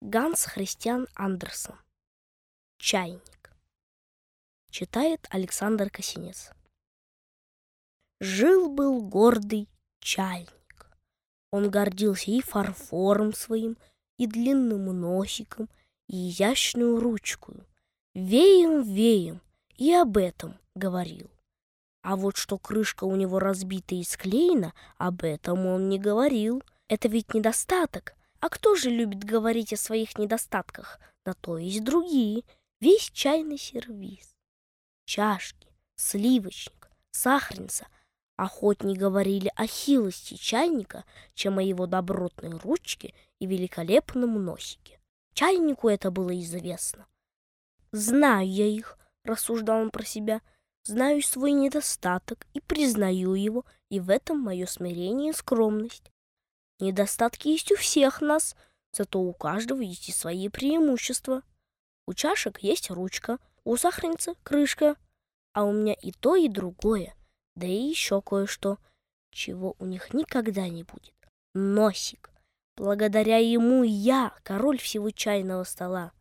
Ганс Христиан Андерсон. Чайник. Читает Александр Косинец. Жил-был гордый чайник. Он гордился и фарфором своим, и длинным носиком, и изящную ручкою. Веем-веем и об этом говорил. А вот что крышка у него разбита и склеена, об этом он не говорил. Это ведь недостаток. А кто же любит говорить о своих недостатках? На то есть другие. Весь чайный сервиз. Чашки, сливочник, сахарница. Охотнее говорили о хилости чайника, чем о его добротной ручке и великолепном носике. Чайнику это было известно. «Знаю я их», — рассуждал он про себя, — знаю свой недостаток и признаю его, и в этом мое смирение и скромность. Недостатки есть у всех нас, зато у каждого есть и свои преимущества. У чашек есть ручка, у сахарницы крышка, а у меня и то, и другое, да и еще кое-что, чего у них никогда не будет. Носик. Благодаря ему я король всего чайного стола.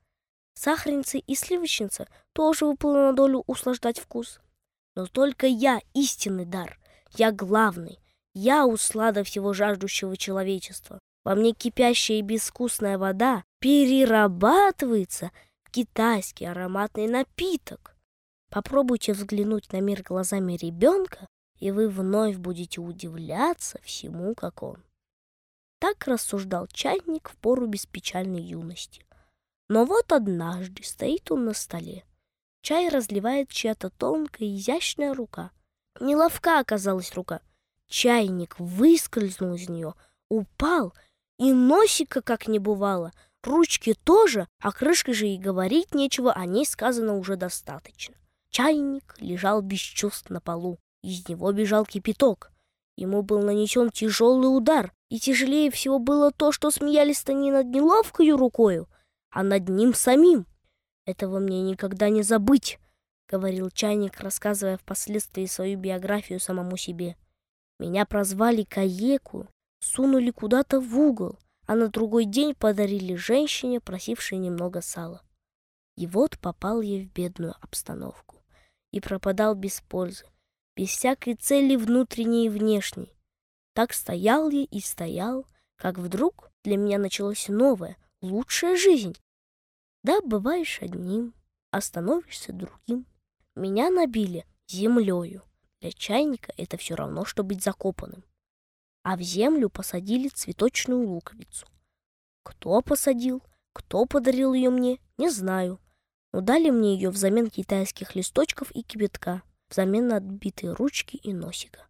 Сахарница и сливочница тоже выпало на долю услаждать вкус. Но только я истинный дар, я главный, я услада всего жаждущего человечества. Во мне кипящая и безвкусная вода перерабатывается в китайский ароматный напиток. Попробуйте взглянуть на мир глазами ребенка, и вы вновь будете удивляться всему, как он. Так рассуждал чайник в пору беспечальной юности. Но вот однажды стоит он на столе, Чай разливает чья-то тонкая, изящная рука. Неловка оказалась рука. Чайник выскользнул из нее, упал, и носика как не бывало. Ручки тоже, а крышкой же и говорить нечего, о ней сказано уже достаточно. Чайник лежал без чувств на полу. Из него бежал кипяток. Ему был нанесен тяжелый удар, и тяжелее всего было то, что смеялись-то не над неловкою рукою, а над ним самим. Этого мне никогда не забыть, говорил чайник, рассказывая впоследствии свою биографию самому себе. Меня прозвали Каеку, сунули куда-то в угол, а на другой день подарили женщине, просившей немного сала. И вот попал я в бедную обстановку и пропадал без пользы, без всякой цели внутренней и внешней. Так стоял я и стоял, как вдруг для меня началась новая, лучшая жизнь. Да, бываешь одним, а становишься другим. Меня набили землею. Для чайника это все равно, что быть закопанным. А в землю посадили цветочную луковицу. Кто посадил, кто подарил ее мне, не знаю. Но дали мне ее взамен китайских листочков и кипятка, взамен на отбитые ручки и носика.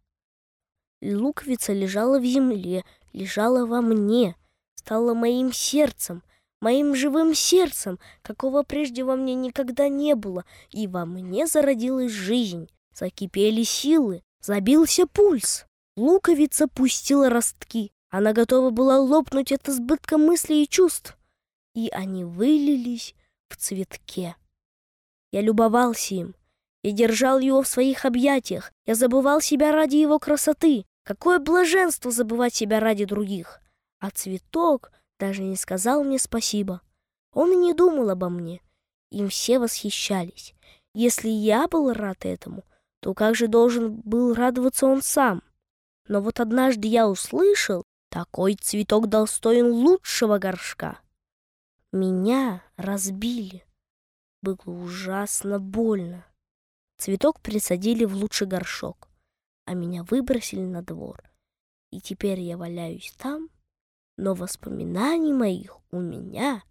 Луковица лежала в земле, лежала во мне, стала моим сердцем, моим живым сердцем, какого прежде во мне никогда не было, и во мне зародилась жизнь, закипели силы, забился пульс. Луковица пустила ростки, она готова была лопнуть от избытка мыслей и чувств, и они вылились в цветке. Я любовался им, я держал его в своих объятиях, я забывал себя ради его красоты. Какое блаженство забывать себя ради других! А цветок даже не сказал мне спасибо. Он и не думал обо мне. Им все восхищались. Если я был рад этому, то как же должен был радоваться он сам? Но вот однажды я услышал, такой цветок достоин лучшего горшка. Меня разбили. Было ужасно больно. Цветок присадили в лучший горшок, а меня выбросили на двор. И теперь я валяюсь там, но воспоминаний моих у меня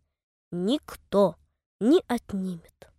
никто не отнимет.